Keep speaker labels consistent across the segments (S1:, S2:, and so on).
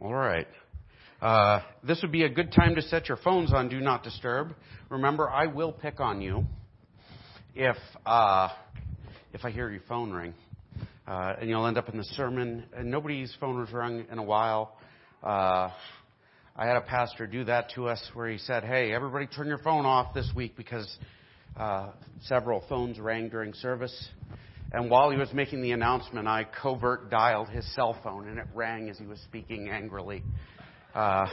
S1: All right. Uh, this would be a good time to set your phones on Do Not Disturb. Remember, I will pick on you if uh, if I hear your phone ring, uh, and you'll end up in the sermon. And nobody's phone was rung in a while. Uh, I had a pastor do that to us, where he said, "Hey, everybody, turn your phone off this week because uh, several phones rang during service." And while he was making the announcement, I covert dialed his cell phone, and it rang as he was speaking angrily. Uh,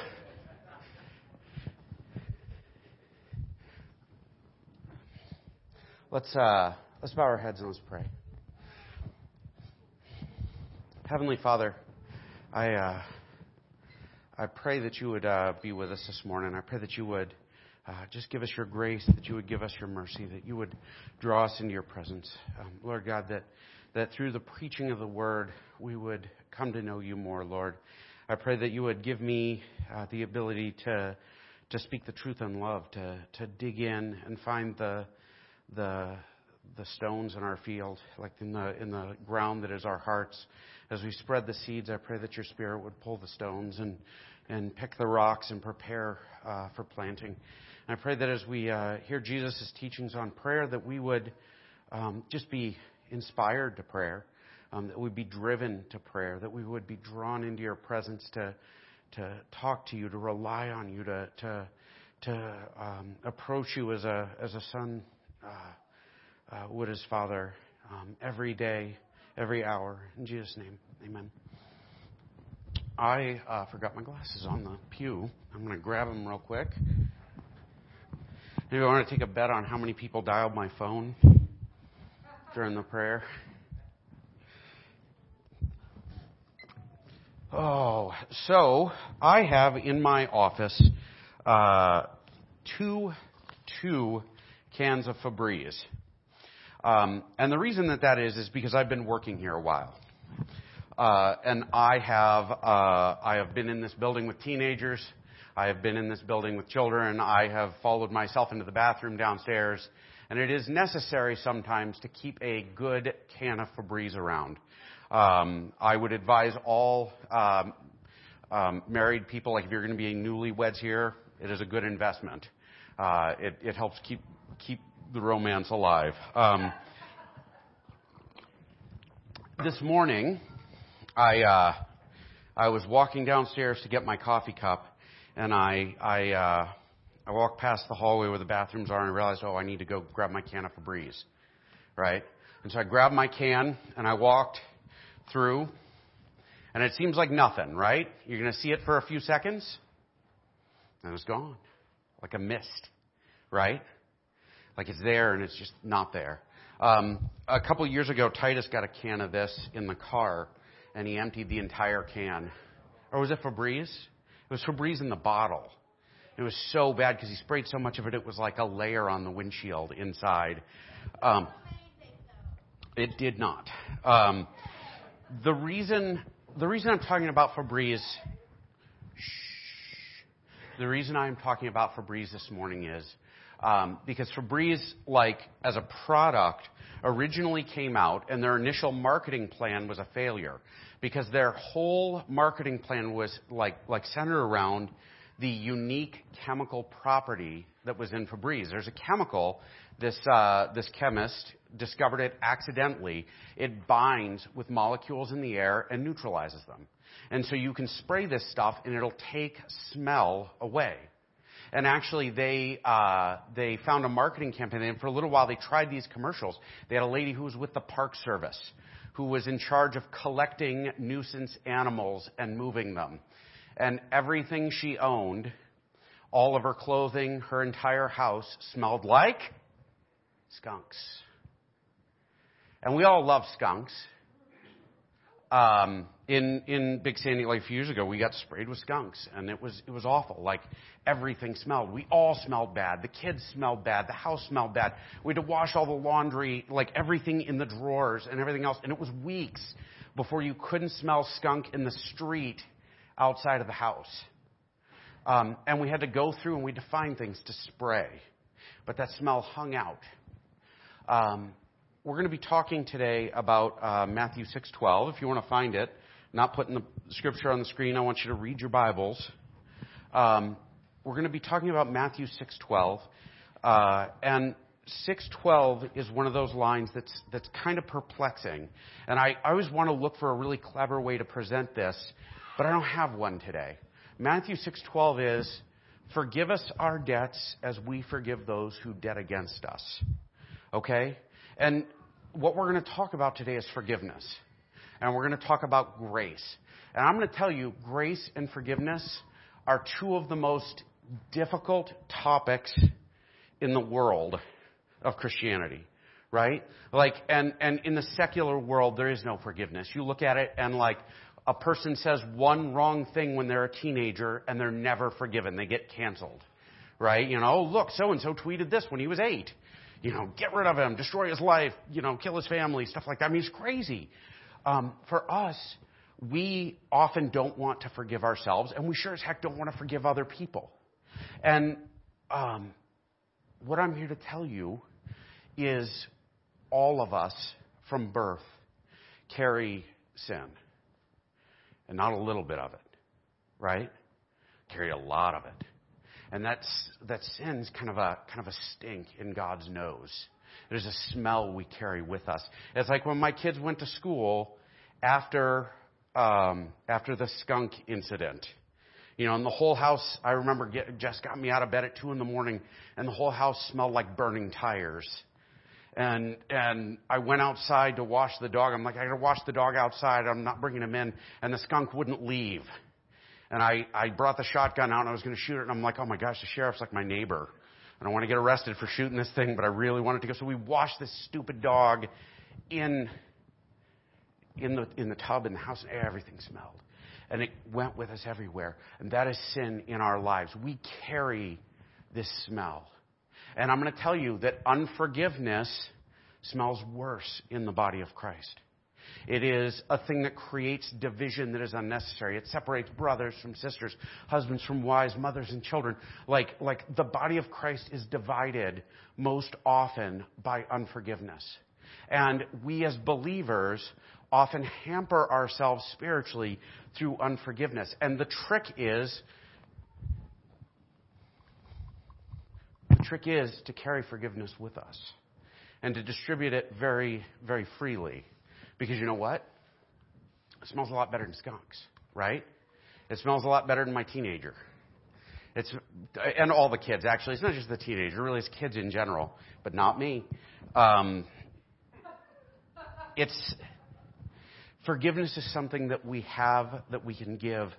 S1: let's uh, let's bow our heads and let's pray. Heavenly Father, I uh, I pray that you would uh, be with us this morning. I pray that you would uh, just give us your grace, that you would give us your mercy, that you would draw us into your presence. Um, Lord God, that, that through the preaching of the word, we would come to know you more, Lord. I pray that you would give me uh, the ability to, to speak the truth in love, to, to dig in and find the, the, the stones in our field, like in the, in the ground that is our hearts. As we spread the seeds, I pray that your spirit would pull the stones and, and pick the rocks and prepare uh, for planting. And I pray that as we uh, hear Jesus' teachings on prayer, that we would um, just be inspired to prayer, um, that we'd be driven to prayer, that we would be drawn into your presence to to talk to you, to rely on you, to to to um, approach you as a as a son uh, uh, would his father um, every day, every hour. In Jesus' name, Amen. I uh, forgot my glasses on the pew. I'm going to grab them real quick. Maybe I want to take a bet on how many people dialed my phone during the prayer. Oh, so I have in my office uh, two two cans of Febreze, um, and the reason that that is is because I've been working here a while, uh, and I have uh, I have been in this building with teenagers. I have been in this building with children. I have followed myself into the bathroom downstairs. And it is necessary sometimes to keep a good can of Febreze around. Um, I would advise all um, um, married people, like if you're going to be newlyweds here, it is a good investment. Uh, it, it, helps keep keep the romance alive. Um, this morning, I uh, I was walking downstairs to get my coffee cup, and I I uh, I walked past the hallway where the bathrooms are and I realized, oh, I need to go grab my can of Febreze, right? And so I grabbed my can and I walked through, and it seems like nothing, right? You're going to see it for a few seconds, and it's gone, like a mist, right? Like it's there and it's just not there. Um, a couple years ago, Titus got a can of this in the car, and he emptied the entire can. Or was it Febreze? It was Febreze in the bottle. It was so bad because he sprayed so much of it, it was like a layer on the windshield inside. Um, it did not. Um, the reason the reason I'm talking about Febreze, the reason I'm talking about Febreze this morning is um, because Febreze, like as a product, originally came out and their initial marketing plan was a failure because their whole marketing plan was like, like centered around the unique chemical property that was in Febreze. There's a chemical, this, uh, this chemist discovered it accidentally. It binds with molecules in the air and neutralizes them. And so you can spray this stuff and it'll take smell away. And actually, they uh, they found a marketing campaign, and for a little while they tried these commercials. They had a lady who was with the Park Service, who was in charge of collecting nuisance animals and moving them. And everything she owned, all of her clothing, her entire house smelled like skunks. And we all love skunks. Um, in in Big Sandy like a few years ago, we got sprayed with skunks, and it was it was awful. Like everything smelled. We all smelled bad. The kids smelled bad. The house smelled bad. We had to wash all the laundry, like everything in the drawers and everything else. And it was weeks before you couldn't smell skunk in the street outside of the house. Um, and we had to go through and we define things to spray, but that smell hung out. Um, we're going to be talking today about uh, Matthew 6:12. If you want to find it, not putting the scripture on the screen. I want you to read your Bibles. Um, we're going to be talking about Matthew 6:12, uh, and 6:12 is one of those lines that's that's kind of perplexing. And I, I always want to look for a really clever way to present this, but I don't have one today. Matthew 6:12 is, "Forgive us our debts as we forgive those who debt against us." Okay, and what we're going to talk about today is forgiveness, and we're going to talk about grace. And I'm going to tell you, grace and forgiveness are two of the most difficult topics in the world of Christianity, right? Like, and, and in the secular world, there is no forgiveness. You look at it and like, a person says one wrong thing when they're a teenager and they're never forgiven. They get canceled, right? You know, oh, look, so and so tweeted this when he was eight. You know, get rid of him, destroy his life, you know, kill his family, stuff like that. I mean, it's crazy. Um, for us, we often don't want to forgive ourselves, and we sure as heck don't want to forgive other people. And um, what I'm here to tell you is all of us from birth carry sin. And not a little bit of it, right? Carry a lot of it. And that's, that sin's kind of a, kind of a stink in God's nose. There's a smell we carry with us. It's like when my kids went to school after um, after the skunk incident. You know, and the whole house, I remember get, Jess got me out of bed at two in the morning and the whole house smelled like burning tires. And, and I went outside to wash the dog. I'm like, I gotta wash the dog outside. I'm not bringing him in. And the skunk wouldn't leave. And I, I brought the shotgun out and I was gonna shoot it. And I'm like, oh my gosh, the sheriff's like my neighbor. I don't want to get arrested for shooting this thing, but I really wanted to go. So we washed this stupid dog in in the, in the tub in the house, and everything smelled. And it went with us everywhere. And that is sin in our lives. We carry this smell. And I'm going to tell you that unforgiveness smells worse in the body of Christ. It is a thing that creates division that is unnecessary. It separates brothers from sisters, husbands from wives, mothers and children. Like, like the body of Christ is divided most often by unforgiveness. And we as believers often hamper ourselves spiritually through unforgiveness. And the trick is, the trick is to carry forgiveness with us and to distribute it very, very freely. Because you know what? It smells a lot better than skunks, right? It smells a lot better than my teenager. It's, and all the kids, actually. It's not just the teenager, really, it's kids in general, but not me. Um, it's, Forgiveness is something that we have, that we can give,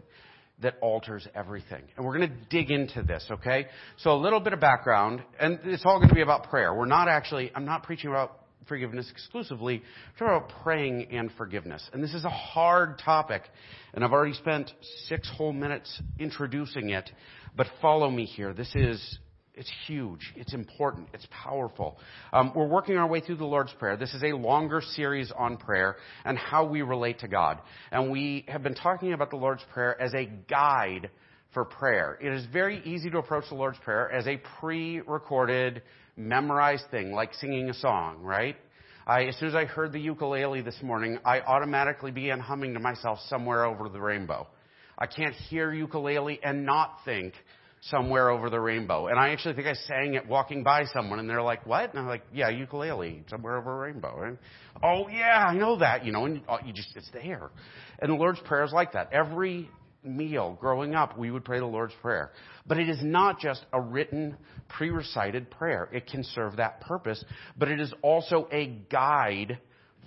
S1: that alters everything. And we're going to dig into this, okay? So a little bit of background, and it's all going to be about prayer. We're not actually, I'm not preaching about forgiveness exclusively. We're talking about praying and forgiveness. And this is a hard topic, and I've already spent six whole minutes introducing it, but follow me here. This is it's huge. It's important. It's powerful. Um, we're working our way through the Lord's Prayer. This is a longer series on prayer and how we relate to God. And we have been talking about the Lord's Prayer as a guide for prayer. It is very easy to approach the Lord's Prayer as a pre-recorded, memorized thing, like singing a song, right? I, as soon as I heard the ukulele this morning, I automatically began humming to myself somewhere over the rainbow. I can't hear ukulele and not think somewhere over the rainbow. And I actually think I sang it walking by someone, and they're like, "What?" And I'm like, "Yeah, ukulele, somewhere over a rainbow." And, oh yeah, I know that. You know, and uh, you just it's there. And the Lord's Prayer is like that. Every meal growing up, we would pray the Lord's Prayer. But it is not just a written, pre-recited prayer. It can serve that purpose, but it is also a guide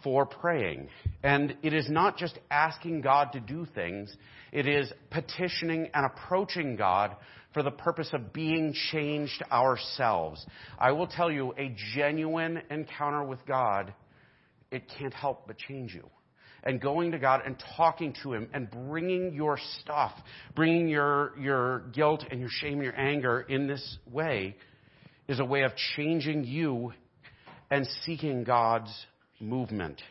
S1: for praying. And it is not just asking God to do things, it is petitioning and approaching God for the purpose of being changed ourselves. I will tell you, a genuine encounter with God, it can't help but change you. And going to God and talking to Him and bringing your stuff, bringing your, your guilt and your shame and your anger in this way is a way of changing you and seeking God's movement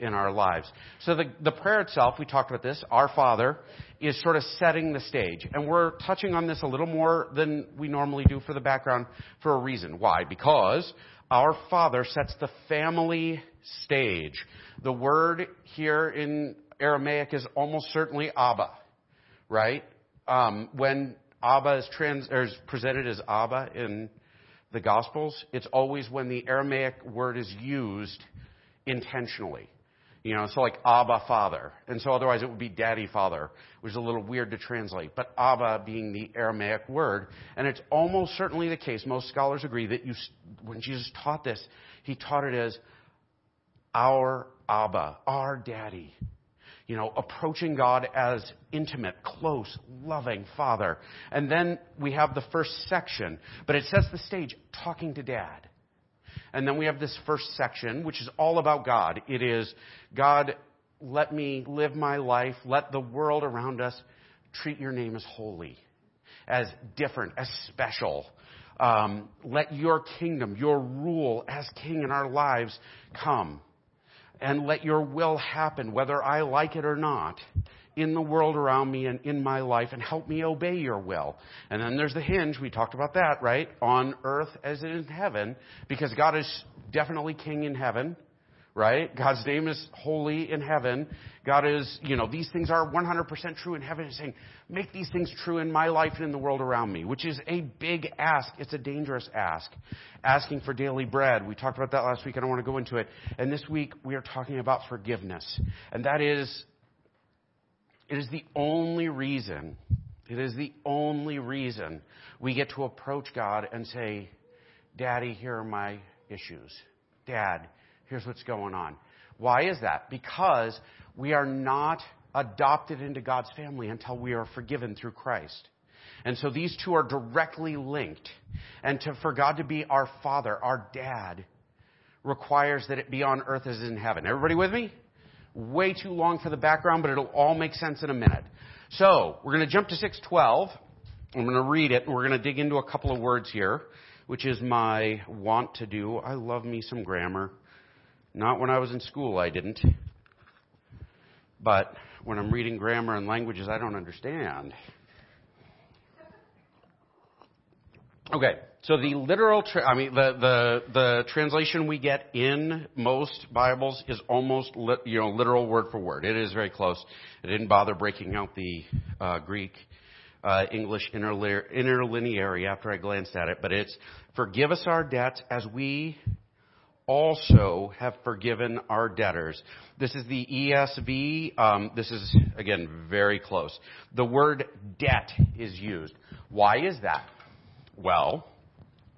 S1: in our lives. So the, the prayer itself, we talked about this, Our Father, is sort of setting the stage. And we're touching on this a little more than we normally do for the background for a reason. Why? Because our Father sets the family stage. The word here in Aramaic is almost certainly Abba, right? Um, when Abba is, trans, is presented as Abba in the Gospels, it's always when the Aramaic word is used intentionally. You know, so like Abba Father. And so otherwise it would be Daddy Father, which is a little weird to translate. But Abba being the Aramaic word. And it's almost certainly the case, most scholars agree, that you, when Jesus taught this, he taught it as our Abba, our Daddy. You know, approaching God as intimate, close, loving Father. And then we have the first section, but it sets the stage, talking to Dad. And then we have this first section, which is all about God. It is, God, let me live my life. Let the world around us treat your name as holy, as different, as special. Um, let your kingdom, your rule as king in our lives come. And let your will happen, whether I like it or not in the world around me and in my life and help me obey your will. And then there's the hinge. We talked about that, right? On earth as it is in heaven, because God is definitely king in heaven, right? God's name is holy in heaven. God is, you know, these things are 100% true in heaven. He's saying, make these things true in my life and in the world around me, which is a big ask. It's a dangerous ask. Asking for daily bread. We talked about that last week. I don't want to go into it. And this week we are talking about forgiveness. And that is it is the only reason, it is the only reason we get to approach God and say, Daddy, here are my issues. Dad, here's what's going on. Why is that? Because we are not adopted into God's family until we are forgiven through Christ. And so these two are directly linked. And to, for God to be our Father, our Dad, requires that it be on earth as in heaven. Everybody with me? Way too long for the background, but it'll all make sense in a minute. So, we're going to jump to 612. I'm going to read it, and we're going to dig into a couple of words here, which is my want to do. I love me some grammar. Not when I was in school, I didn't. But when I'm reading grammar and languages I don't understand. Okay, so the literal, tra- I mean, the, the, the translation we get in most Bibles is almost, li- you know, literal word for word. It is very close. I didn't bother breaking out the uh, Greek, uh, English interlineary after I glanced at it, but it's, forgive us our debts as we also have forgiven our debtors. This is the ESV. Um, this is, again, very close. The word debt is used. Why is that? Well,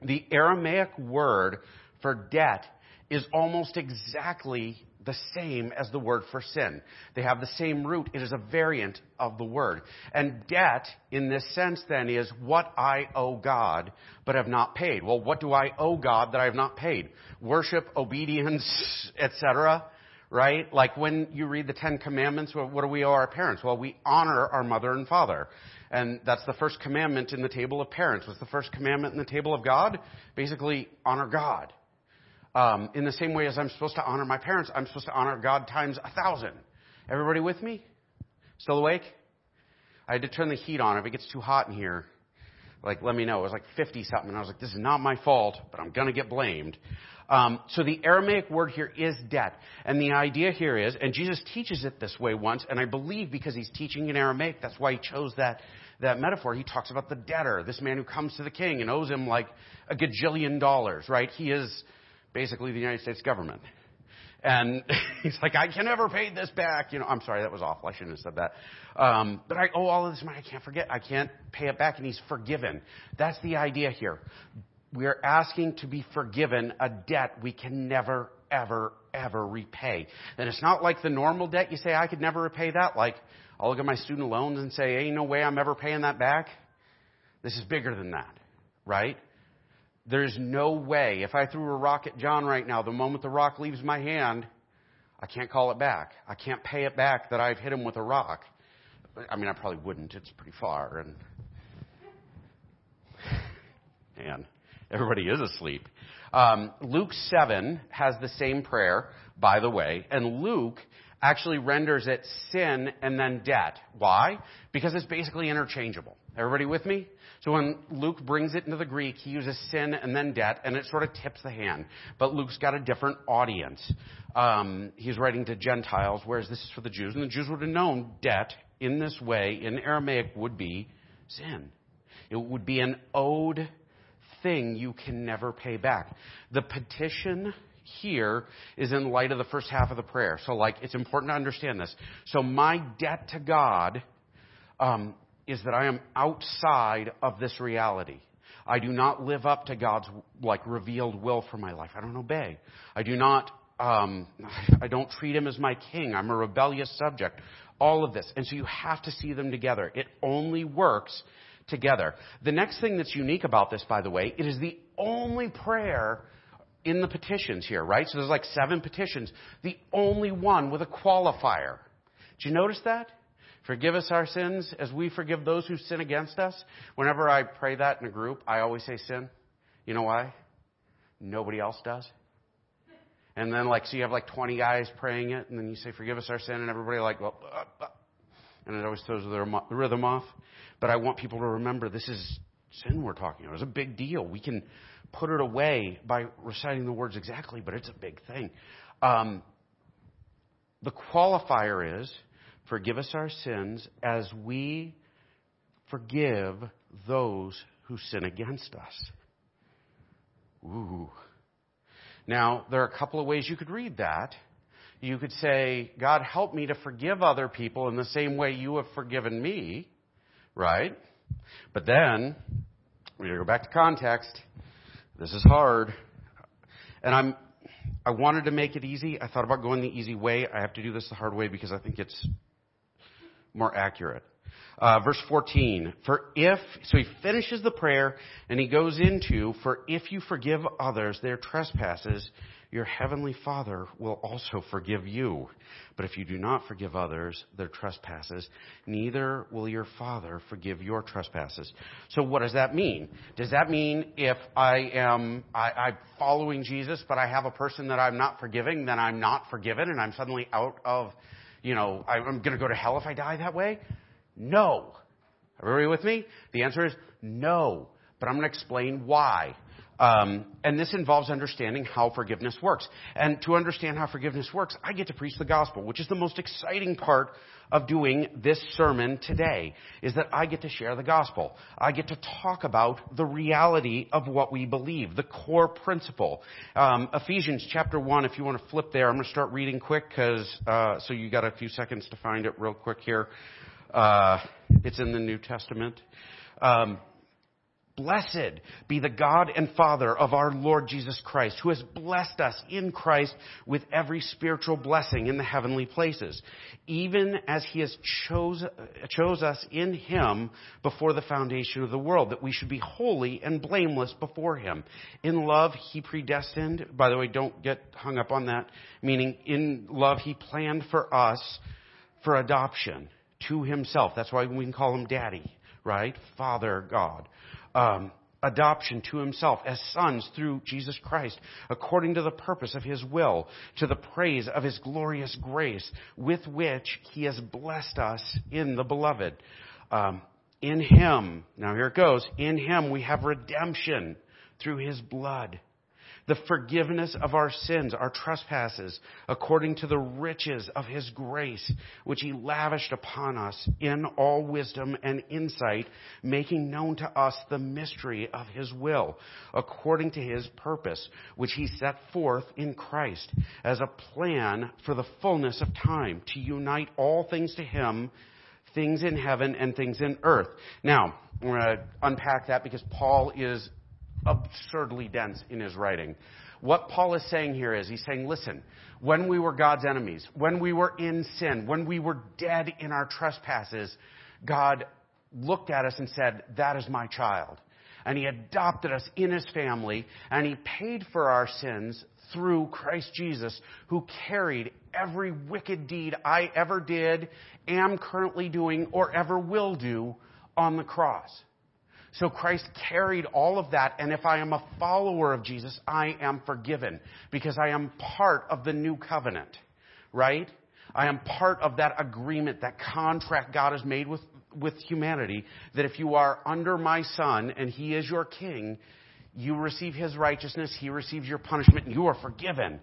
S1: the Aramaic word for debt is almost exactly the same as the word for sin. They have the same root. It is a variant of the word. And debt, in this sense, then, is what I owe God but have not paid. Well, what do I owe God that I have not paid? Worship, obedience, etc. Right? Like when you read the Ten Commandments, what do we owe our parents? Well, we honor our mother and father. And that's the first commandment in the table of parents. What's the first commandment in the table of God? Basically, honor God. Um, in the same way as I'm supposed to honor my parents, I'm supposed to honor God times a thousand. Everybody with me? Still awake? I had to turn the heat on. If it gets too hot in here, like let me know. It was like 50 something. And I was like, this is not my fault, but I'm to get blamed. Um, so the Aramaic word here is debt. And the idea here is, and Jesus teaches it this way once, and I believe because he's teaching in Aramaic, that's why he chose that that metaphor, he talks about the debtor, this man who comes to the king and owes him like a gajillion dollars, right? He is basically the United States government. And he's like, I can never pay this back. You know, I'm sorry, that was awful. I shouldn't have said that. Um, but I owe all of this money. I can't forget. I can't pay it back. And he's forgiven. That's the idea here. We are asking to be forgiven a debt we can never, ever, ever repay. And it's not like the normal debt. You say, I could never repay that. Like, I'll look at my student loans and say, ain't no way I'm ever paying that back. This is bigger than that, right? There's no way. If I threw a rock at John right now, the moment the rock leaves my hand, I can't call it back. I can't pay it back that I've hit him with a rock. I mean, I probably wouldn't. It's pretty far. And, and everybody is asleep. Um, Luke 7 has the same prayer, by the way. And Luke actually renders it sin and then debt. Why? Because it's basically interchangeable. Everybody with me? So when Luke brings it into the Greek, he uses sin and then debt, and it sort of tips the hand. But Luke's got a different audience. Um, he's writing to Gentiles, whereas this is for the Jews. And the Jews would have known debt in this way, in Aramaic, would be sin. It would be an owed thing you can never pay back. The petition here is in light of the first half of the prayer. So, like, it's important to understand this. So, my debt to God um, is that I am outside of this reality. I do not live up to God's like revealed will for my life. I don't obey. I do not. Um, I don't treat Him as my king. I'm a rebellious subject. All of this, and so you have to see them together. It only works together. The next thing that's unique about this, by the way, it is the only prayer in the petitions here, right? So there's like seven petitions. The only one with a qualifier. Did you notice that? Forgive us our sins as we forgive those who sin against us. Whenever I pray that in a group, I always say sin. You know why? Nobody else does. And then, like, so you have like 20 guys praying it, and then you say, Forgive us our sin, and everybody, like, well, uh, uh, and it always throws the rhythm off. But I want people to remember this is sin we're talking about. It's a big deal. We can put it away by reciting the words exactly, but it's a big thing. Um, the qualifier is forgive us our sins as we forgive those who sin against us. Ooh. Now, there are a couple of ways you could read that. You could say, God, help me to forgive other people in the same way you have forgiven me, right? But then, we gotta go back to context. This is hard. And I'm, I wanted to make it easy. I thought about going the easy way. I have to do this the hard way because I think it's more accurate. Uh, verse 14. For if, so he finishes the prayer and he goes into, for if you forgive others their trespasses, your heavenly Father will also forgive you. But if you do not forgive others their trespasses, neither will your Father forgive your trespasses. So what does that mean? Does that mean if I am, I, I'm following Jesus, but I have a person that I'm not forgiving, then I'm not forgiven and I'm suddenly out of you know, I'm going to go to hell if I die that way? No. Everybody with me? The answer is no. But I'm going to explain why. Um, and this involves understanding how forgiveness works. And to understand how forgiveness works, I get to preach the gospel, which is the most exciting part of doing this sermon today, is that I get to share the gospel. I get to talk about the reality of what we believe, the core principle. Um, Ephesians chapter 1, if you want to flip there, I'm going to start reading quick because, uh, so you got a few seconds to find it real quick here. Uh, it's in the New Testament. Um, Blessed be the God and Father of our Lord Jesus Christ, who has blessed us in Christ with every spiritual blessing in the heavenly places, even as he has chose, chose us in him before the foundation of the world, that we should be holy and blameless before him. In love, he predestined, by the way, don't get hung up on that, meaning in love, he planned for us for adoption to himself. That's why we can call him daddy, right? Father God um, adoption to himself as sons through Jesus Christ, according to the purpose of his will, to the praise of his glorious grace, with which he has blessed us in the beloved. Um, in him, now here it goes, in him we have redemption through his blood the forgiveness of our sins, our trespasses, according to the riches of his grace, which he lavished upon us in all wisdom and insight, making known to us the mystery of his will, according to his purpose, which he set forth in Christ as a plan for the fullness of time, to unite all things to him things in heaven and things in earth. Now, we're going to unpack that because Paul is absurdly dense in his writing. What Paul is saying here is he's saying, listen, when we were God's enemies, when we were in sin, when we were dead in our trespasses, God looked at us and said, that is my child. And he adopted us in his family and he paid for our sins through Christ Jesus, who carried every wicked deed I ever did, am currently doing, or ever will do on the cross. So Christ carried all of that, and if I am a follower of Jesus, I am forgiven because I am part of the new covenant, right? I am part of that agreement, that contract God has made with, with humanity, that if you are under my son and he is your king, you receive his righteousness, he receives your punishment, and you are forgiven.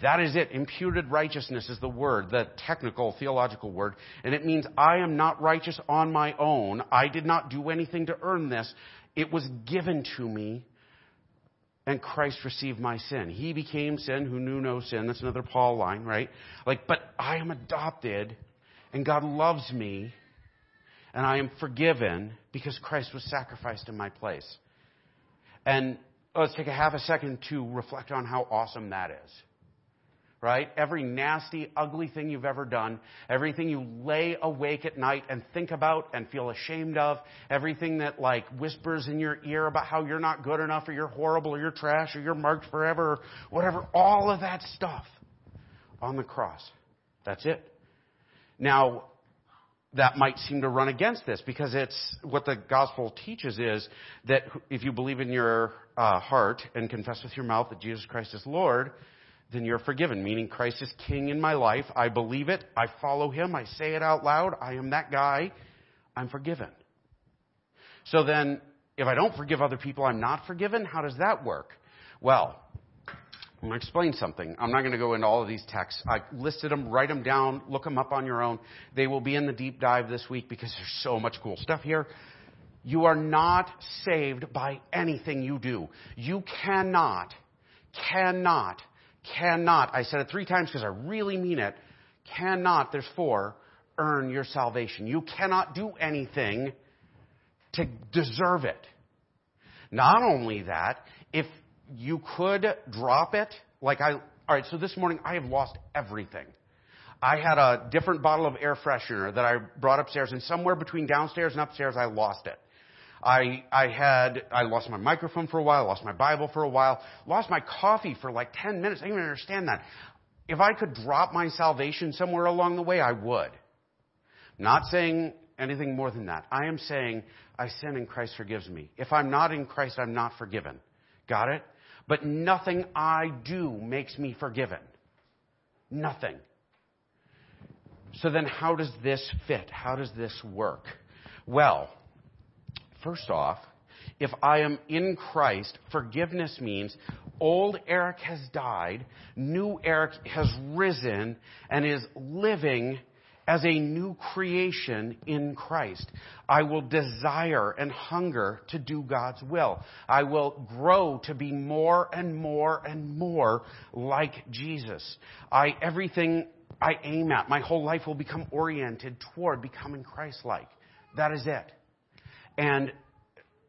S1: That is it. Imputed righteousness is the word, the technical theological word, and it means I am not righteous on my own. I did not do anything to earn this. It was given to me, and Christ received my sin. He became sin who knew no sin. That's another Paul line, right? Like, but I am adopted, and God loves me, and I am forgiven because Christ was sacrificed in my place. And let's take a half a second to reflect on how awesome that is. Right? Every nasty, ugly thing you've ever done, everything you lay awake at night and think about and feel ashamed of, everything that like whispers in your ear about how you're not good enough or you're horrible or you're trash or you're marked forever or whatever, all of that stuff on the cross. That's it. Now, that might seem to run against this because it's what the gospel teaches is that if you believe in your uh, heart and confess with your mouth that Jesus Christ is Lord, then you're forgiven, meaning Christ is king in my life. I believe it. I follow him. I say it out loud. I am that guy. I'm forgiven. So then, if I don't forgive other people, I'm not forgiven. How does that work? Well, I'm going to explain something. I'm not going to go into all of these texts. I listed them, write them down, look them up on your own. They will be in the deep dive this week because there's so much cool stuff here. You are not saved by anything you do. You cannot, cannot, cannot, I said it three times because I really mean it, cannot, there's four, earn your salvation. You cannot do anything to deserve it. Not only that, if you could drop it. Like I, all right, so this morning I have lost everything. I had a different bottle of air freshener that I brought upstairs, and somewhere between downstairs and upstairs, I lost it. I, I had, I lost my microphone for a while, lost my Bible for a while, lost my coffee for like 10 minutes. I didn't even understand that. If I could drop my salvation somewhere along the way, I would. Not saying anything more than that. I am saying I sin and Christ forgives me. If I'm not in Christ, I'm not forgiven. Got it? But nothing I do makes me forgiven. Nothing. So then, how does this fit? How does this work? Well, first off, if I am in Christ, forgiveness means old Eric has died, new Eric has risen and is living as a new creation in Christ. I will desire and hunger to do God's will. I will grow to be more and more and more like Jesus. I, everything I aim at, my whole life will become oriented toward becoming Christ-like. That is it. And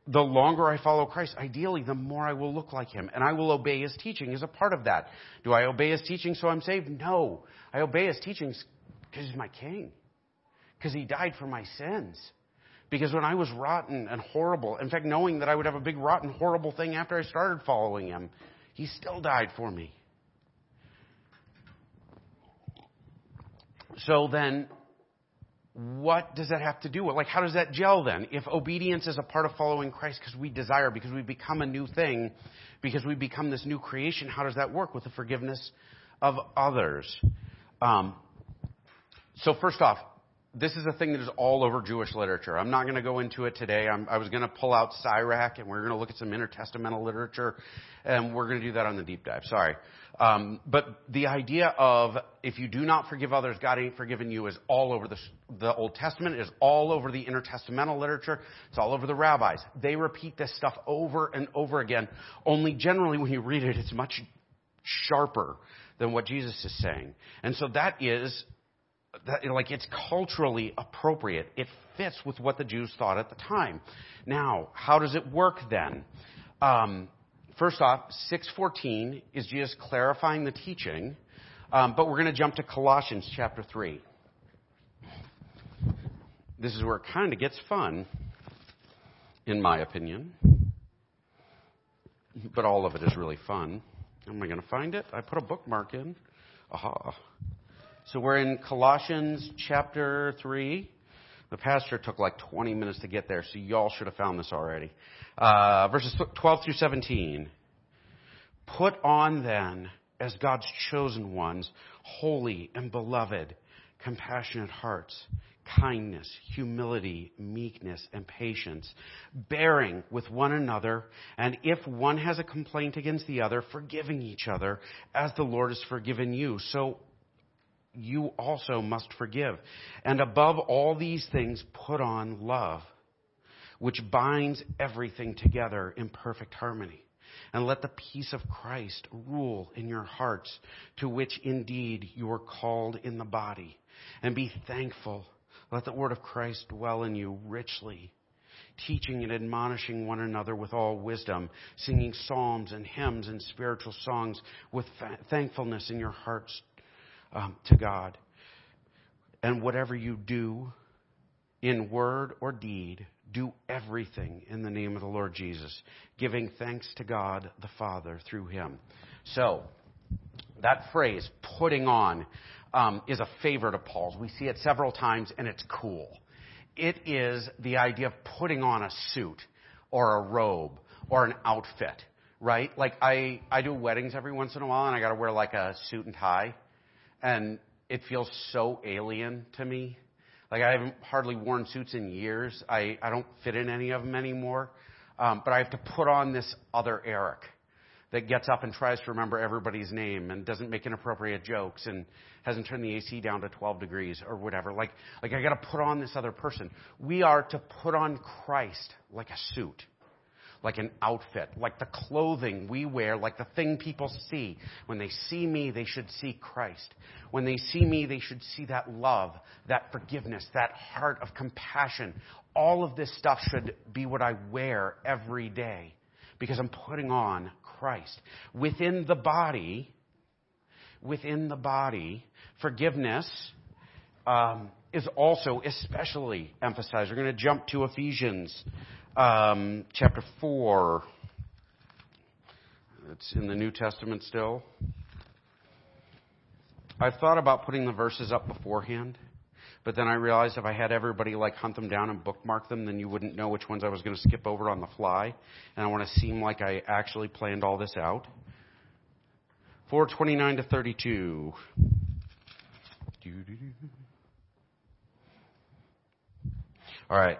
S1: the longer I follow Christ, ideally, the more I will look like Him. And I will obey His teaching as a part of that. Do I obey His teaching so I'm saved? No. I obey His teachings because he's my king. Because he died for my sins. Because when I was rotten and horrible, in fact, knowing that I would have a big, rotten, horrible thing after I started following him, he still died for me. So then, what does that have to do with? Like, how does that gel then? If obedience is a part of following Christ because we desire, because we become a new thing, because we become this new creation, how does that work with the forgiveness of others? Um, so first off, this is a thing that is all over Jewish literature. I'm not going to go into it today. I'm, i was going to pull out Sirach, and we're going to look at some intertestamental literature, and we're going to do that on the deep dive. Sorry. Um, but the idea of if you do not forgive others, God ain't forgiven you is all over the, the Old Testament. Is all over the intertestamental literature. It's all over the rabbis. They repeat this stuff over and over again. Only generally, when you read it, it's much sharper than what Jesus is saying. And so that is that, like it's culturally appropriate. It fits with what the Jews thought at the time. Now, how does it work then? Um, first off, 614 is Jesus clarifying the teaching, um, but we're going to jump to Colossians chapter 3. This is where it kind of gets fun, in my opinion. But all of it is really fun. Am I going to find it? I put a bookmark in. Aha. So we're in Colossians chapter 3. The pastor took like 20 minutes to get there, so y'all should have found this already. Uh, verses 12 through 17. Put on then, as God's chosen ones, holy and beloved, compassionate hearts, kindness, humility, meekness, and patience, bearing with one another, and if one has a complaint against the other, forgiving each other, as the Lord has forgiven you. So you also must forgive. And above all these things, put on love, which binds everything together in perfect harmony. And let the peace of Christ rule in your hearts, to which indeed you are called in the body. And be thankful. Let the word of Christ dwell in you richly, teaching and admonishing one another with all wisdom, singing psalms and hymns and spiritual songs with thankfulness in your hearts um, to God. And whatever you do, in word or deed, do everything in the name of the Lord Jesus, giving thanks to God the Father through him. So, that phrase, putting on, um, is a favorite of Paul's. We see it several times, and it's cool. It is the idea of putting on a suit or a robe or an outfit, right? Like I, I do weddings every once in a while, and I got to wear like a suit and tie, and it feels so alien to me. Like I haven't hardly worn suits in years. I, I don't fit in any of them anymore. Um, but I have to put on this other Eric that gets up and tries to remember everybody's name and doesn't make inappropriate jokes and hasn't turned the AC down to 12 degrees or whatever. Like, like I got to put on this other person. We are to put on Christ like a suit like an outfit, like the clothing we wear, like the thing people see. When they see me, they should see Christ. When they see me, they should see that love, that forgiveness, that heart of compassion. All of this stuff should be what I wear every day because I'm putting on Christ. Within the body, within the body, forgiveness um, is also especially emphasized. We're going to jump to Ephesians um, chapter 4. It's in the New Testament still. I thought about putting the verses up beforehand, but then I realized if I had everybody like hunt them down and bookmark them, then you wouldn't know which ones I was going to skip over on the fly. And I want to seem like I actually planned all this out. 429 to 32. All right.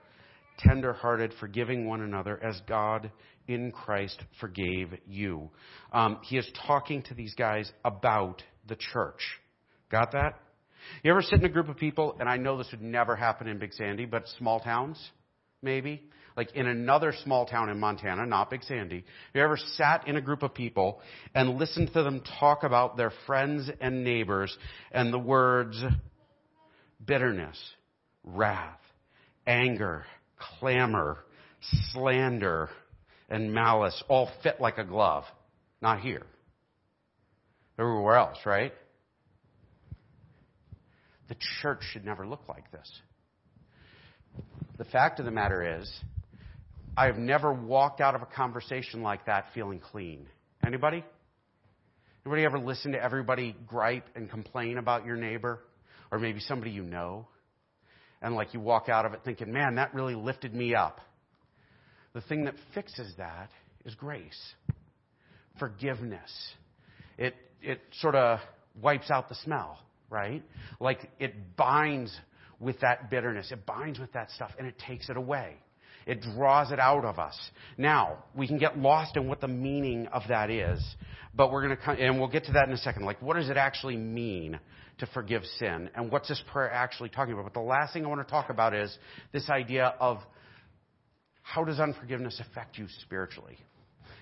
S1: tenderhearted, forgiving one another as God in Christ forgave you. Um, he is talking to these guys about the church. Got that? You ever sit in a group of people, and I know this would never happen in Big Sandy, but small towns, maybe? Like in another small town in Montana, not Big Sandy. You ever sat in a group of people and listened to them talk about their friends and neighbors and the words bitterness, wrath, anger, clamor, slander, and malice all fit like a glove. Not here. Everywhere else, right? The church should never look like this. The fact of the matter is, I've never walked out of a conversation like that feeling clean. Anybody? Anybody ever listen to everybody gripe and complain about your neighbor? Or maybe somebody you know? And like you walk out of it thinking, man, that really lifted me up. The thing that fixes that is grace, forgiveness. It, it sort of wipes out the smell, right? Like it binds with that bitterness, it binds with that stuff, and it takes it away. It draws it out of us. Now, we can get lost in what the meaning of that is, but we're going to, come, and we'll get to that in a second. Like, what does it actually mean to forgive sin? And what's this prayer actually talking about? But the last thing I want to talk about is this idea of how does unforgiveness affect you spiritually?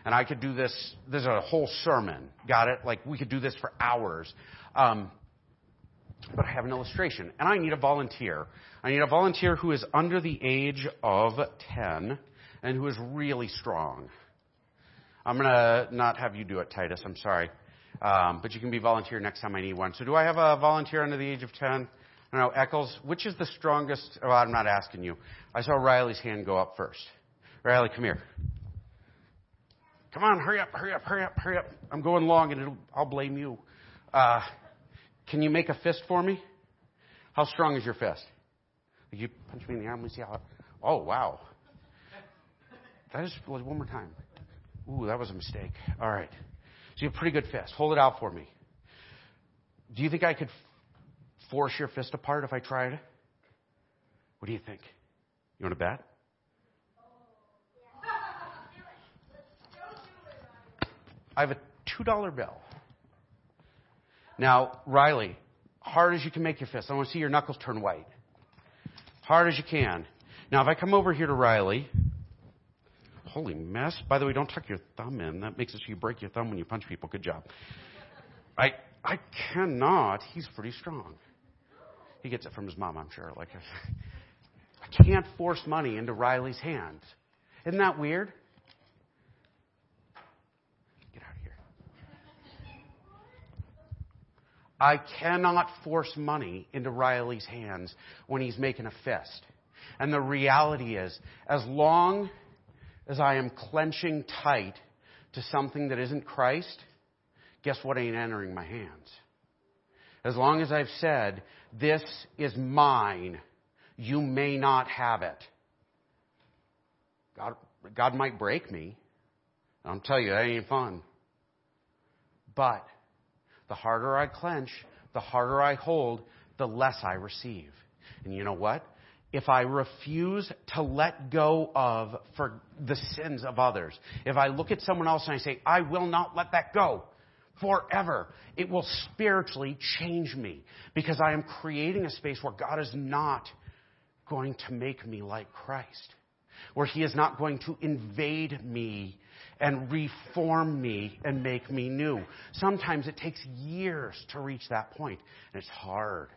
S1: And I could do this, there's a whole sermon, got it? Like, we could do this for hours. Um, but I have an illustration, and I need a volunteer. I need a volunteer who is under the age of 10 and who is really strong. I'm going to not have you do it, Titus. I'm sorry. Um, but you can be volunteer next time I need one. So do I have a volunteer under the age of 10? I don't know, Eccles, which is the strongest? Oh, I'm not asking you. I saw Riley's hand go up first. Riley, come here. Come on, hurry up, hurry up, hurry up, hurry up. I'm going long and I'll blame you. Uh, can you make a fist for me? How strong is your fist? You punch me in the arm. Me see how. Oh, wow. That is one more time. Ooh, that was a mistake. All right. So you have a pretty good fist. Hold it out for me. Do you think I could force your fist apart if I tried? What do you think? You want to bet? I have a $2 bill. Now, Riley, hard as you can make your fist. I want to see your knuckles turn white. Hard as you can. Now, if I come over here to Riley, holy mess. By the way, don't tuck your thumb in. That makes it so you break your thumb when you punch people. Good job. I, I cannot. He's pretty strong. He gets it from his mom, I'm sure. Like, I can't force money into Riley's hands. Isn't that weird? Get out of here. I cannot force money into Riley's hands when he's making a fist. And the reality is, as long as I am clenching tight to something that isn't Christ, guess what ain't entering my hands? As long as I've said, this is mine, you may not have it. God, God might break me. I'll tell you, that ain't fun. But the harder I clench, the harder I hold, the less I receive. And you know what? If I refuse to let go of for the sins of others, if I look at someone else and I say, I will not let that go forever, it will spiritually change me because I am creating a space where God is not going to make me like Christ, where He is not going to invade me and reform me and make me new. Sometimes it takes years to reach that point, and it's hard.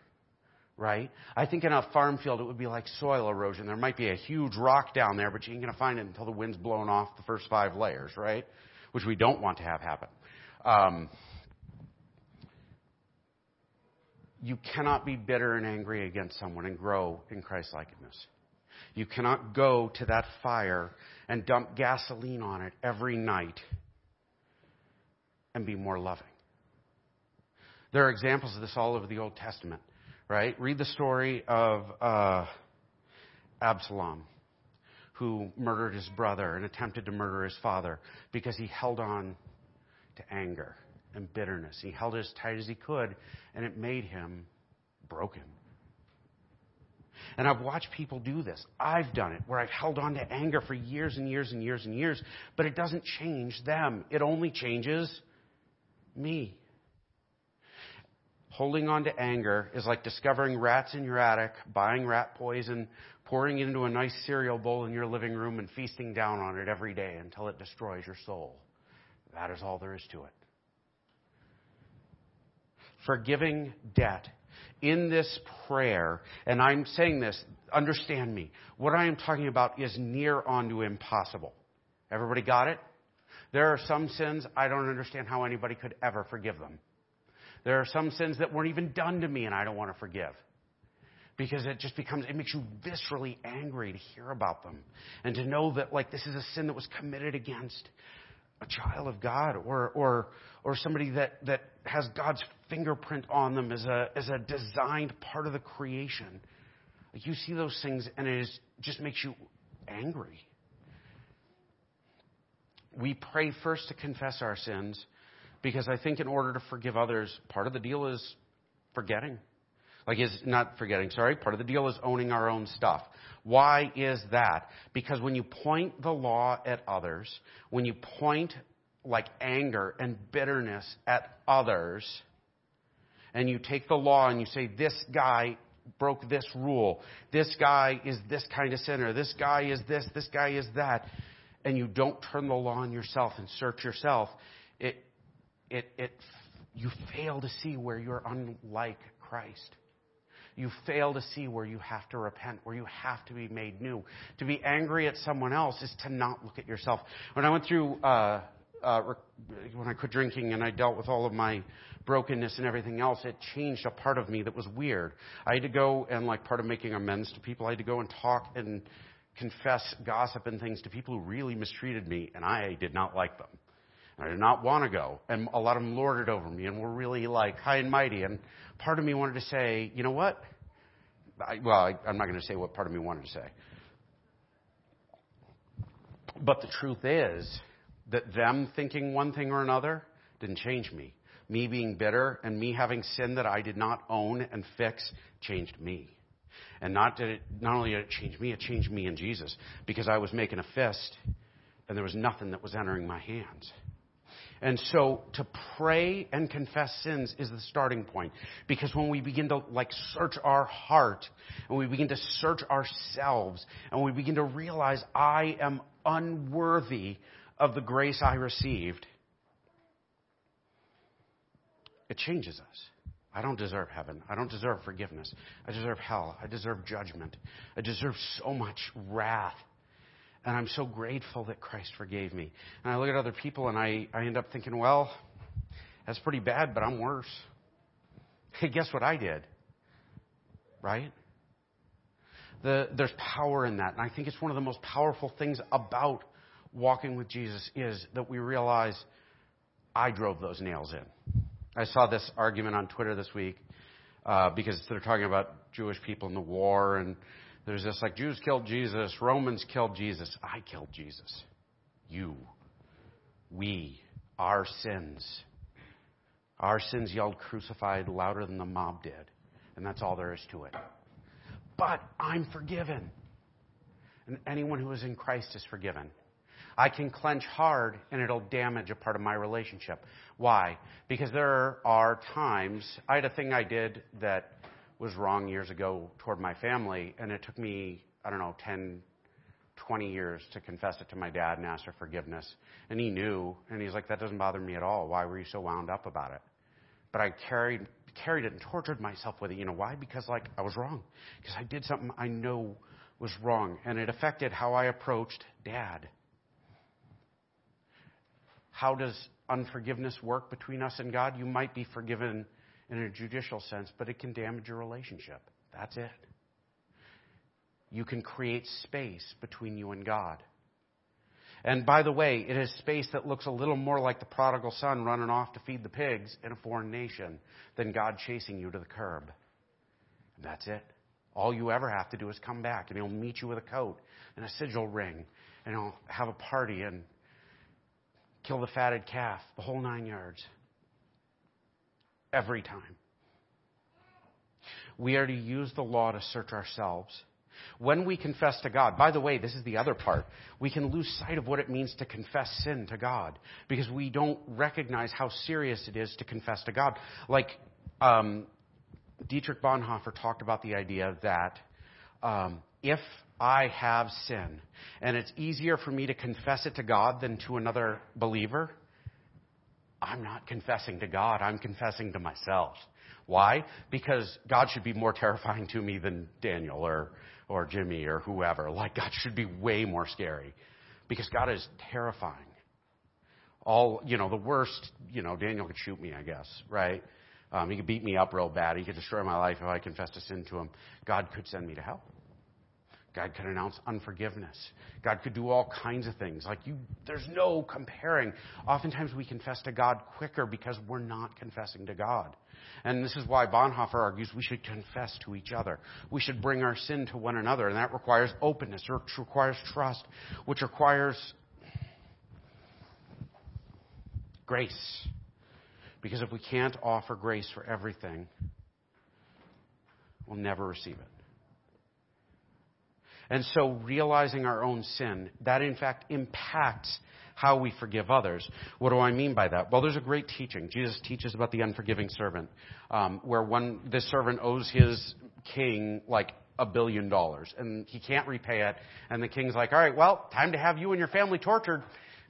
S1: Right? I think in a farm field it would be like soil erosion. There might be a huge rock down there, but you ain't going to find it until the wind's blown off the first five layers, right? Which we don't want to have happen. Um, you cannot be bitter and angry against someone and grow in Christ likeness. You cannot go to that fire and dump gasoline on it every night and be more loving. There are examples of this all over the Old Testament, right? Read the story of uh, Absalom, who murdered his brother and attempted to murder his father because he held on to anger and bitterness. He held it as tight as he could, and it made him broken. And I've watched people do this. I've done it where I've held on to anger for years and years and years and years, but it doesn't change them. It only changes me. Holding on to anger is like discovering rats in your attic, buying rat poison, pouring it into a nice cereal bowl in your living room, and feasting down on it every day until it destroys your soul. That is all there is to it. Forgiving debt in this prayer, and I'm saying this, understand me. What I am talking about is near onto impossible. Everybody got it? There are some sins I don't understand how anybody could ever forgive them. There are some sins that weren't even done to me and I don't want to forgive. Because it just becomes, it makes you viscerally angry to hear about them. And to know that, like, this is a sin that was committed against a child of God or, or, or somebody that, that has God's fingerprint on them as a, as a designed part of the creation. Like you see those things and it is, just makes you angry. We pray first to confess our sins because I think in order to forgive others, part of the deal is forgetting. Like is not forgetting, sorry. Part of the deal is owning our own stuff. Why is that? Because when you point the law at others, when you point like anger and bitterness at others, and you take the law and you say, this guy broke this rule, this guy is this kind of sinner, this guy is this, this guy is that, and you don't turn the law on yourself and search yourself, it, it, it, you fail to see where you're unlike Christ. You fail to see where you have to repent, where you have to be made new. To be angry at someone else is to not look at yourself. When I went through uh, uh, when I quit drinking and I dealt with all of my brokenness and everything else, it changed a part of me that was weird. I had to go and like part of making amends to people, I had to go and talk and confess gossip and things to people who really mistreated me, and I did not like them. And I did not want to go. And a lot of them lorded over me and were really like high and mighty. And part of me wanted to say, you know what? I, well, I, I'm not going to say what part of me wanted to say. But the truth is that them thinking one thing or another didn't change me. Me being bitter and me having sin that I did not own and fix changed me. And not did it, not only did it change me, it changed me in Jesus because I was making a fist and there was nothing that was entering my hands. And so to pray and confess sins is the starting point. Because when we begin to like search our heart and we begin to search ourselves and we begin to realize I am unworthy of the grace I received, it changes us. I don't deserve heaven. I don't deserve forgiveness. I deserve hell. I deserve judgment. I deserve so much wrath. And I'm so grateful that Christ forgave me. And I look at other people and I, I end up thinking, well, that's pretty bad, but I'm worse. Hey, guess what I did? Right? The, there's power in that. And I think it's one of the most powerful things about walking with Jesus is that we realize I drove those nails in. I saw this argument on Twitter this week uh, because they're talking about Jewish people in the war, and there's this like Jews killed Jesus, Romans killed Jesus. I killed Jesus. You, we, our sins. Our sins yelled crucified louder than the mob did. And that's all there is to it. But I'm forgiven. And anyone who is in Christ is forgiven. I can clench hard and it'll damage a part of my relationship. Why? Because there are times, I had a thing I did that was wrong years ago toward my family, and it took me, I don't know, 10, 20 years to confess it to my dad and ask for forgiveness. And he knew, and he's like, that doesn't bother me at all. Why were you so wound up about it? But I carried, carried it and tortured myself with it. You know why? Because like I was wrong. Because I did something I know was wrong, and it affected how I approached dad. How does unforgiveness work between us and God? You might be forgiven in a judicial sense, but it can damage your relationship. That's it. You can create space between you and God. And by the way, it is space that looks a little more like the prodigal son running off to feed the pigs in a foreign nation than God chasing you to the curb. And that's it. All you ever have to do is come back, and he'll meet you with a coat and a sigil ring, and he'll have a party, and kill the fatted calf, the whole nine yards. Every time. We are to use the law to search ourselves. When we confess to God, by the way, this is the other part, we can lose sight of what it means to confess sin to God because we don't recognize how serious it is to confess to God. Like um, Dietrich Bonhoeffer talked about the idea that um, if I have sin, and it's easier for me to confess it to God than to another believer, I'm not confessing to God, I'm confessing to myself. Why? Because God should be more terrifying to me than Daniel or, or Jimmy or whoever. Like, God should be way more scary. Because God is terrifying. All, you know, the worst, you know, Daniel could shoot me, I guess, right? Um, he could beat me up real bad. He could destroy my life if I confessed a sin to him. God could send me to hell. God could announce unforgiveness. God could do all kinds of things. Like you, there's no comparing. Oftentimes we confess to God quicker because we're not confessing to God. And this is why Bonhoeffer argues we should confess to each other. We should bring our sin to one another, and that requires openness, which requires trust, which requires grace. Because if we can't offer grace for everything, we'll never receive it. And so realizing our own sin, that in fact impacts how we forgive others. What do I mean by that? Well, there's a great teaching. Jesus teaches about the unforgiving servant, um, where one this servant owes his king like a billion dollars, and he can't repay it. And the king's like, "All right, well, time to have you and your family tortured."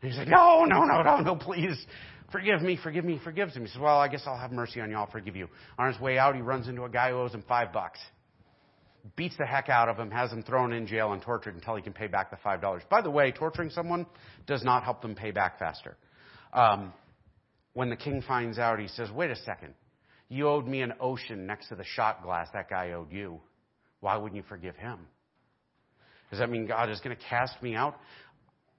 S1: And he's like, "No, no, no, no, no, please." Forgive me, forgive me, forgives him. He says, Well, I guess I'll have mercy on you. I'll forgive you. On his way out, he runs into a guy who owes him five bucks beats the heck out of him, has him thrown in jail and tortured until he can pay back the $5. By the way, torturing someone does not help them pay back faster. Um, when the king finds out, he says, Wait a second. You owed me an ocean next to the shot glass that guy owed you. Why wouldn't you forgive him? Does that mean God is going to cast me out?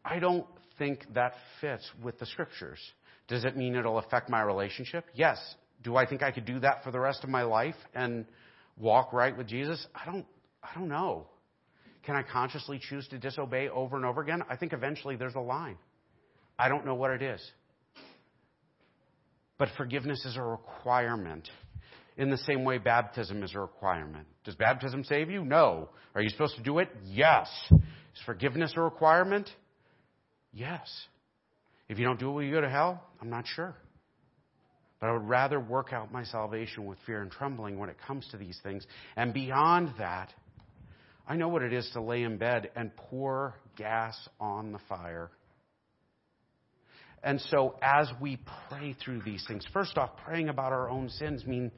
S1: I don't think that fits with the scriptures. Does it mean it'll affect my relationship? Yes. Do I think I could do that for the rest of my life and walk right with Jesus? I don't I don't know. Can I consciously choose to disobey over and over again? I think eventually there's a line. I don't know what it is. But forgiveness is a requirement. In the same way, baptism is a requirement. Does baptism save you? No. Are you supposed to do it? Yes. Is forgiveness a requirement? Yes. If you don't do it, will you go to hell? I'm not sure. But I would rather work out my salvation with fear and trembling when it comes to these things. And beyond that, I know what it is to lay in bed and pour gas on the fire. And so as we pray through these things, first off, praying about our own sins means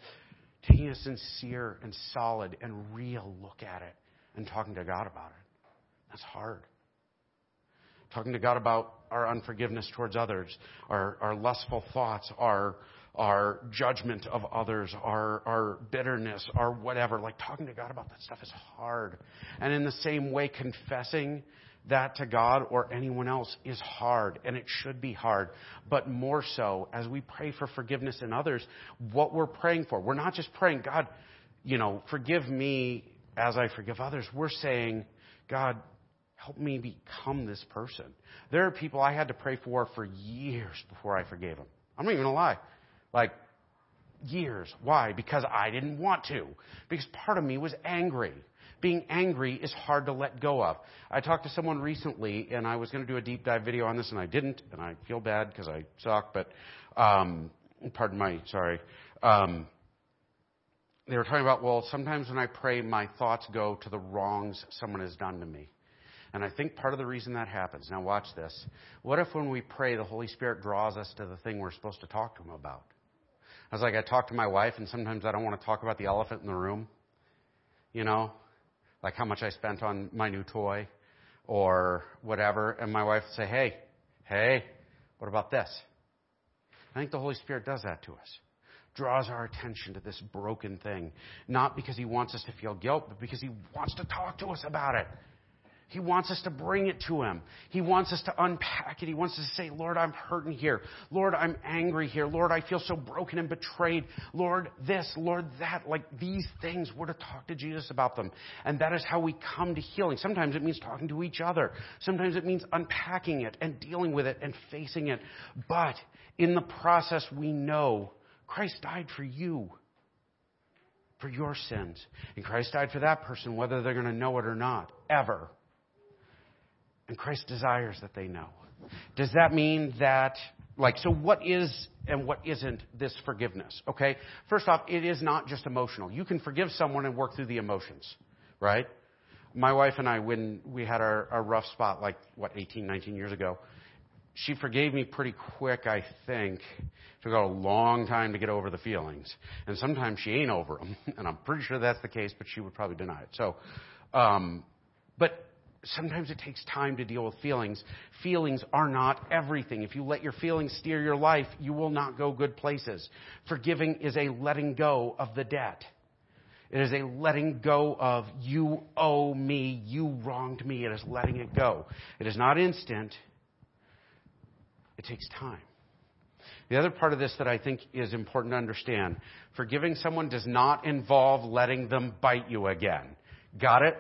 S1: taking a sincere and solid and real look at it and talking to God about it. That's hard. Talking to God about our unforgiveness towards others, our, our lustful thoughts, our, our judgment of others, our, our bitterness, our whatever. Like talking to God about that stuff is hard. And in the same way, confessing that to God or anyone else is hard, and it should be hard. But more so, as we pray for forgiveness in others, what we're praying for, we're not just praying, God, you know, forgive me as I forgive others. We're saying, God, help me become this person. There are people I had to pray for for years before I forgave them. I'm not even gonna lie. Like, years. Why? Because I didn't want to. Because part of me was angry being angry is hard to let go of. I talked to someone recently, and I was going to do a deep dive video on this, and I didn't, and I feel bad because I suck, but um, pardon my, sorry. Um, they were talking about, well, sometimes when I pray, my thoughts go to the wrongs someone has done to me. And I think part of the reason that happens, now watch this. What if when we pray, the Holy Spirit draws us to the thing we're supposed to talk to Him about? I was like, I talk to my wife, and sometimes I don't want to talk about the elephant in the room. You know, like how much I spent on my new toy or whatever, and my wife would say, Hey, hey, what about this? I think the Holy Spirit does that to us. Draws our attention to this broken thing. Not because He wants us to feel guilt, but because He wants to talk to us about it. He wants us to bring it to Him. He wants us to unpack it. He wants us to say, Lord, I'm hurting here. Lord, I'm angry here. Lord, I feel so broken and betrayed. Lord, this, Lord, that. Like these things, we're to talk to Jesus about them. And that is how we come to healing. Sometimes it means talking to each other. Sometimes it means unpacking it and dealing with it and facing it. But in the process, we know Christ died for you for your sins. And Christ died for that person, whether they're going to know it or not, ever. And Christ desires that they know. Does that mean that, like, so what is and what isn't this forgiveness? Okay? First off, it is not just emotional. You can forgive someone and work through the emotions, right? My wife and I, when we had our, our rough spot, like, what, 18, 19 years ago, she forgave me pretty quick, I think. It took a long time to get over the feelings. And sometimes she ain't over them. And I'm pretty sure that's the case, but she would probably deny it. So, um, but sometimes it takes time to deal with feelings. Feelings are not everything. If you let your feelings steer your life, you will not go good places. Forgiving is a letting go of the debt. It is a letting go of, you owe me, you wronged me. It is letting it go. It is not instant. It takes time. The other part of this that I think is important to understand forgiving someone does not involve letting them bite you again. Got it?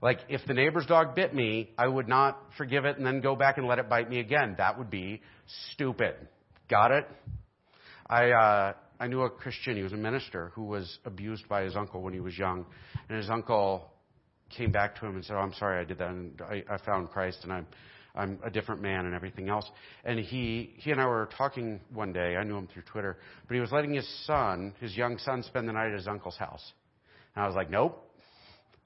S1: Like, if the neighbor's dog bit me, I would not forgive it and then go back and let it bite me again. That would be stupid. Got it? I, uh, I knew a Christian, he was a minister, who was abused by his uncle when he was young. And his uncle came back to him and said, Oh, I'm sorry I did that. And I, I found Christ and I'm, I'm a different man and everything else. And he, he and I were talking one day. I knew him through Twitter. But he was letting his son, his young son, spend the night at his uncle's house. And I was like, Nope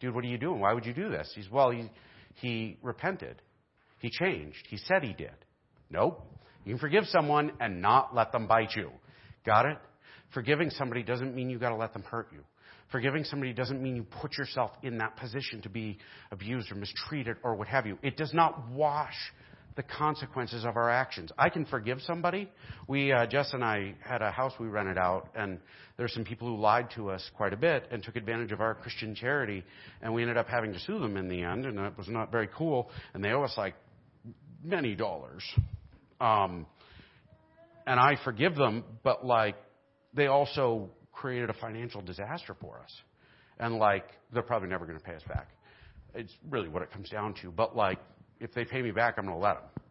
S1: dude, what are you doing? Why would you do this? He's, well, he, he repented. He changed. He said he did. Nope. You can forgive someone and not let them bite you. Got it? Forgiving somebody doesn't mean you got to let them hurt you. Forgiving somebody doesn't mean you put yourself in that position to be abused or mistreated or what have you. It does not wash the consequences of our actions. I can forgive somebody. We, uh, Jess and I had a house we rented out, and there's some people who lied to us quite a bit and took advantage of our Christian charity, and we ended up having to sue them in the end, and it was not very cool. And they owe us like many dollars. Um, and I forgive them, but like they also created a financial disaster for us, and like they're probably never going to pay us back. It's really what it comes down to. But like if they pay me back, I'm going to let them.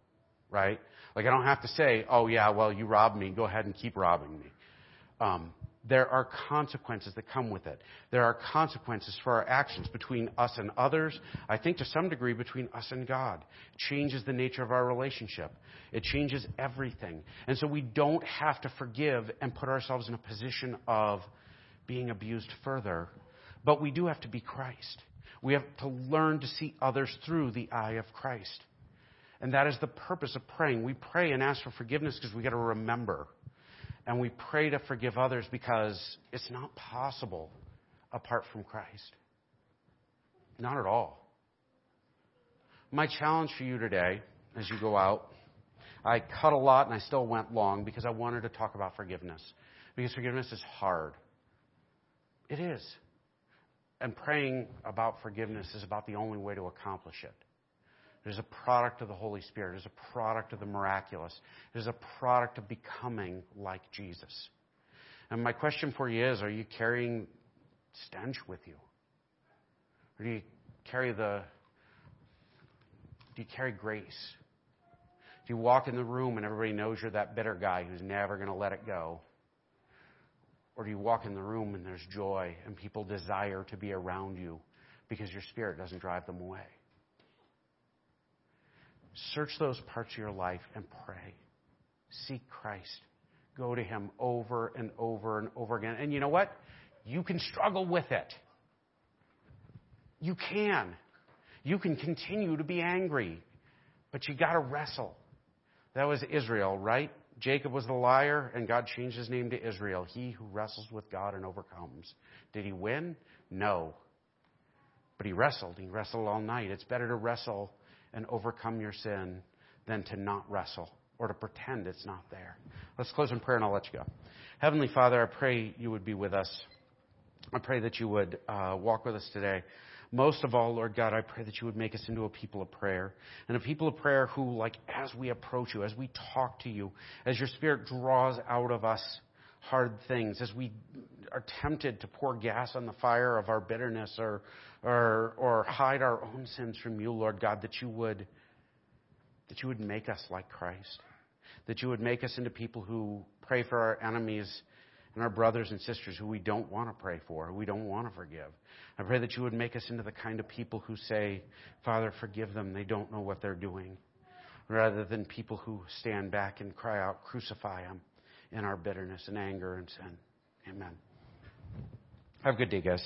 S1: Right? Like I don't have to say, oh yeah, well you robbed me, go ahead and keep robbing me. Um, there are consequences that come with it. There are consequences for our actions between us and others. I think to some degree between us and God. It changes the nature of our relationship. It changes everything. And so we don't have to forgive and put ourselves in a position of being abused further. But we do have to be Christ. We have to learn to see others through the eye of Christ. And that is the purpose of praying. We pray and ask for forgiveness because we got to remember. And we pray to forgive others because it's not possible apart from Christ. Not at all. My challenge for you today, as you go out, I cut a lot and I still went long because I wanted to talk about forgiveness. Because forgiveness is hard. It is. And praying about forgiveness is about the only way to accomplish it. It is a product of the Holy Spirit. It is a product of the miraculous. It is a product of becoming like Jesus. And my question for you is, are you carrying stench with you? Or do you carry the, do you carry grace? Do you walk in the room and everybody knows you're that bitter guy who's never going to let it go? Or do you walk in the room and there's joy and people desire to be around you because your spirit doesn't drive them away? Search those parts of your life and pray. Seek Christ. Go to Him over and over and over again. And you know what? You can struggle with it. You can. You can continue to be angry, but you got to wrestle. That was Israel, right? Jacob was the liar, and God changed his name to Israel, he who wrestles with God and overcomes. Did he win? No. But he wrestled. He wrestled all night. It's better to wrestle and overcome your sin than to not wrestle or to pretend it's not there. Let's close in prayer and I'll let you go. Heavenly Father, I pray you would be with us. I pray that you would uh, walk with us today. Most of all, Lord God, I pray that you would make us into a people of prayer. And a people of prayer who, like, as we approach you, as we talk to you, as your Spirit draws out of us hard things, as we are tempted to pour gas on the fire of our bitterness or, or, or hide our own sins from you, Lord God, that you would, that you would make us like Christ. That you would make us into people who pray for our enemies and our brothers and sisters who we don't want to pray for, who we don't want to forgive. I pray that you would make us into the kind of people who say, Father, forgive them. They don't know what they're doing. Rather than people who stand back and cry out, crucify them in our bitterness and anger and sin. Amen. Have a good day, guys.